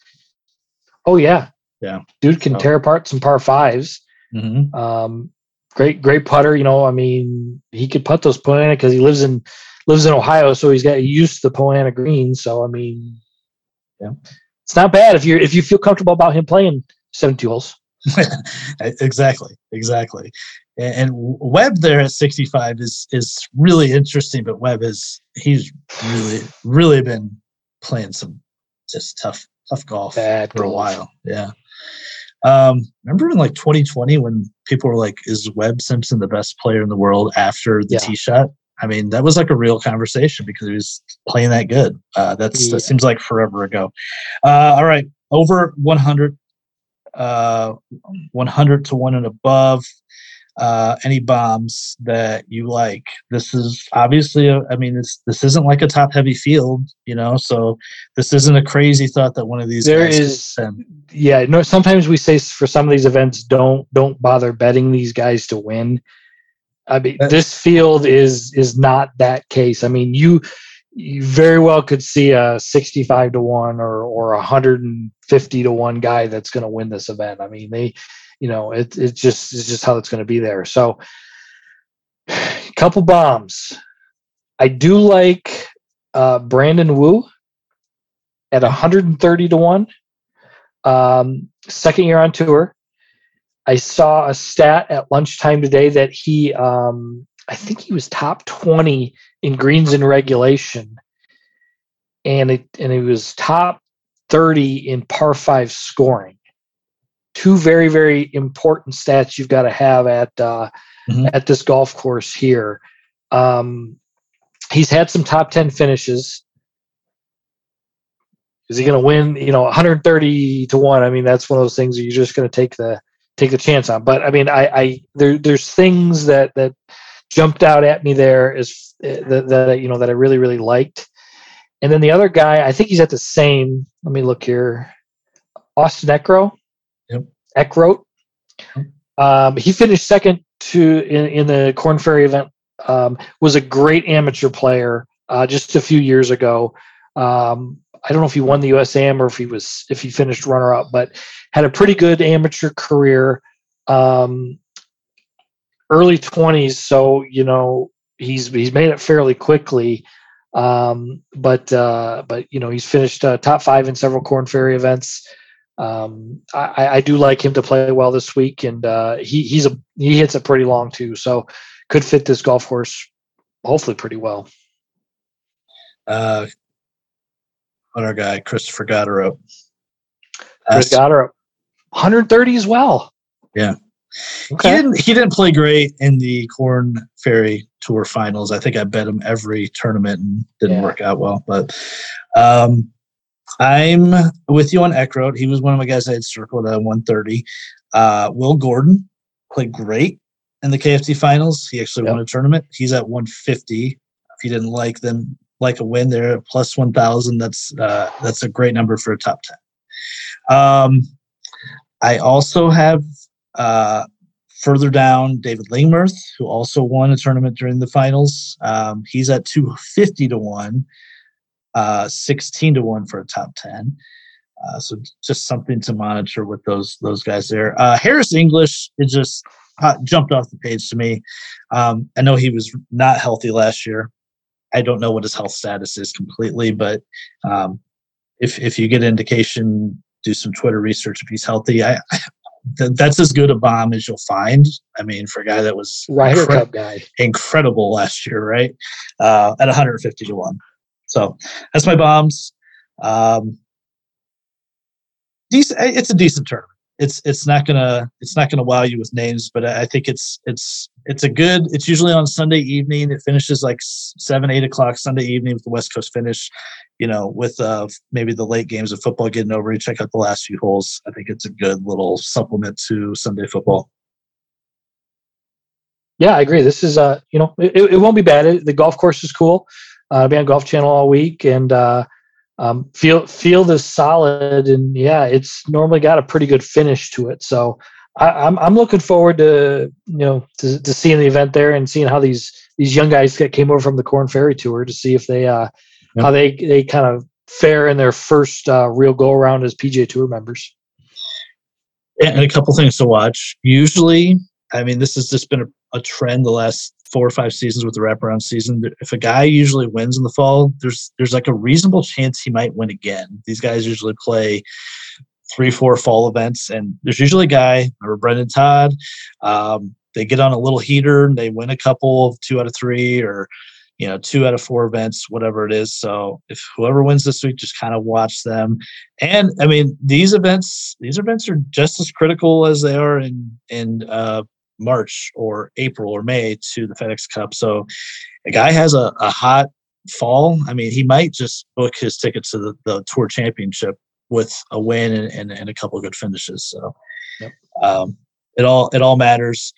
oh yeah, yeah. Dude can oh. tear apart some par 5s mm-hmm. Um, great, great putter. You know, I mean, he could putt those Poa annua because he lives in lives in Ohio, so he's got used to the Poa annua green. So I mean, yeah, it's not bad if you if you feel comfortable about him playing seventy holes. <laughs> exactly, exactly. And, and Webb there at 65 is is really interesting, but Webb is he's really really been playing some just tough tough golf Bad for golf. a while. Yeah. Um, remember in like 2020 when people were like, "Is Webb Simpson the best player in the world after the yeah. tee shot?" I mean, that was like a real conversation because he was playing that good. Uh, that's yeah. that seems like forever ago. Uh, all right, over 100 uh, 100 to 1 and above uh, any bombs that you like. This is obviously a, I mean this this isn't like a top heavy field you know so this isn't a crazy thought that one of these there is yeah no sometimes we say for some of these events don't don't bother betting these guys to win. I mean this field is is not that case. I mean you you very well could see a 65 to 1 or or 150 to 1 guy that's going to win this event. I mean they you know it, it's just it's just how it's going to be there. So a <sighs> couple bombs. I do like uh, brandon wu at 130 to 1 um, second year on tour. I saw a stat at lunchtime today that he um, i think he was top 20 in greens in regulation, and it and it was top 30 in par five scoring. Two very very important stats you've got to have at uh, mm-hmm. at this golf course here. Um, he's had some top 10 finishes. Is he going to win? You know, 130 to one. I mean, that's one of those things that you're just going to take the take the chance on. But I mean, I, I there there's things that that jumped out at me there is uh, that, that you know that I really really liked. And then the other guy, I think he's at the same. Let me look here. Austin Eckroat. Yep. Eckroat. Um, he finished second to in, in the Korn Ferry event. Um, was a great amateur player uh, just a few years ago. Um, I don't know if he won the USAM or if he was if he finished runner up, but had a pretty good amateur career. Um, early 20s so you know he's he's made it fairly quickly. Um, but uh, but you know he's finished uh, top five in several Korn Ferry events. Um, I, I do like him to play well this week, and uh, he he's a he hits it pretty long too, so could fit this golf course hopefully pretty well. Uh, on our guy Christopher Gotterup. Chris Gotterup, 130 as well. Yeah. Okay. He didn't. He didn't play great in the Korn Ferry Tour Finals. I think I bet him every tournament and didn't yeah. work out well. But um, I'm with you on Eckroat. He was one of my guys I had circled at 130. Uh, Will Gordon played great in the KFT Finals. He actually yep. won a tournament. He's at 150. If you didn't like them, like a win there, plus 1,000. That's uh, that's a great number for a top 10. Um, I also have uh, further down, David Lingmerth, who also won a tournament during the finals. Um, he's at 250 to 1, uh, 16 to 1 for a top 10. Uh, so just something to monitor with those those guys there. Uh, Harris English it just uh, jumped off the page to me. Um, I know he was not healthy last year. I don't know what his health status is completely, but um, if if you get indication, do some Twitter research if he's healthy. I, th- that's as good a bomb as you'll find. I mean, for a guy that was Ryder incre- Cup guy, incredible last year, right? Uh, at 150 to one. So that's my bombs. Um, decent. It's a decent tournament. It's it's not gonna it's not gonna wow you with names, but I think it's it's it's a good. It's usually on Sunday evening. It finishes like seven eight o'clock Sunday evening with the West Coast finish you know, with uh, maybe the late games of football getting over, you check out the last few holes. I think it's a good little supplement to Sunday football. Yeah, I agree. This is, uh, you know, it, it won't be bad. It, the golf course is cool. Uh, I'll be on Golf Channel all week and uh, um, feel field is solid. And yeah, it's normally got a pretty good finish to it. So I, I'm I'm looking forward to you know to, to seeing the event there and seeing how these these young guys that came over from the Korn Ferry Tour to see if they uh, how they they kind of fare in their first uh, real go around as PGA Tour members. And a couple things to watch. Usually, I mean, this has just been a, a trend the last four or five seasons with the wraparound season. If a guy usually wins in the fall, there's there's like a reasonable chance he might win again. These guys usually play three, four fall events, and there's usually a guy or Brendon Todd. Um, they get on a little heater, and they win a couple, two out of three, or you know, two out of four events, whatever it is. So if whoever wins this week, just kind of watch them. And I mean, these events, these events are just as critical as they are in in uh, March or April or May to the FedEx Cup. So a guy has a, a hot fall. I mean, he might just book his ticket to the, the Tour Championship with a win and, and, and a couple of good finishes. So yep. um, it all it all matters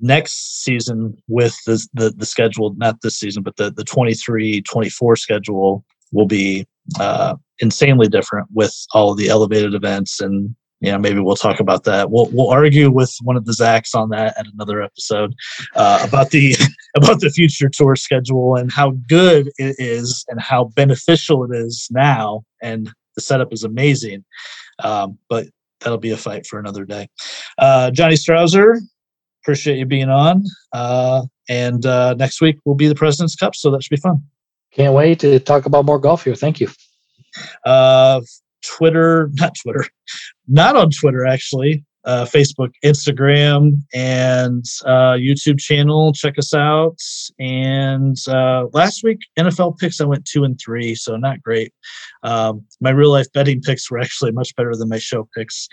next season with the, the, the schedule, not this season, but the, the 23 24 schedule will be uh, insanely different with all of the elevated events. And, yeah, maybe we'll talk about that. We'll, we'll argue with one of the Zacks on that at another episode uh, about the <laughs> about the future tour schedule and how good it is and how beneficial it is now. And the setup is amazing. Um, but that'll be a fight for another day. Uh, Johnny Strouser, Appreciate you being on. Uh, and uh, next week will be the President's Cup, so that should be fun. Can't wait to talk about more golf here. Thank you. Uh, Twitter, not Twitter, not on Twitter actually. Uh, Facebook, Instagram, and uh, YouTube channel. Check us out. And uh, last week, NFL picks, I went two and three, so not great. Um, my real life betting picks were actually much better than my show picks.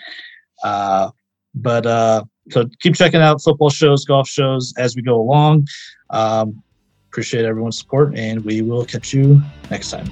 Uh, but uh, so keep checking out football shows, golf shows as we go along. Um, appreciate everyone's support, and we will catch you next time.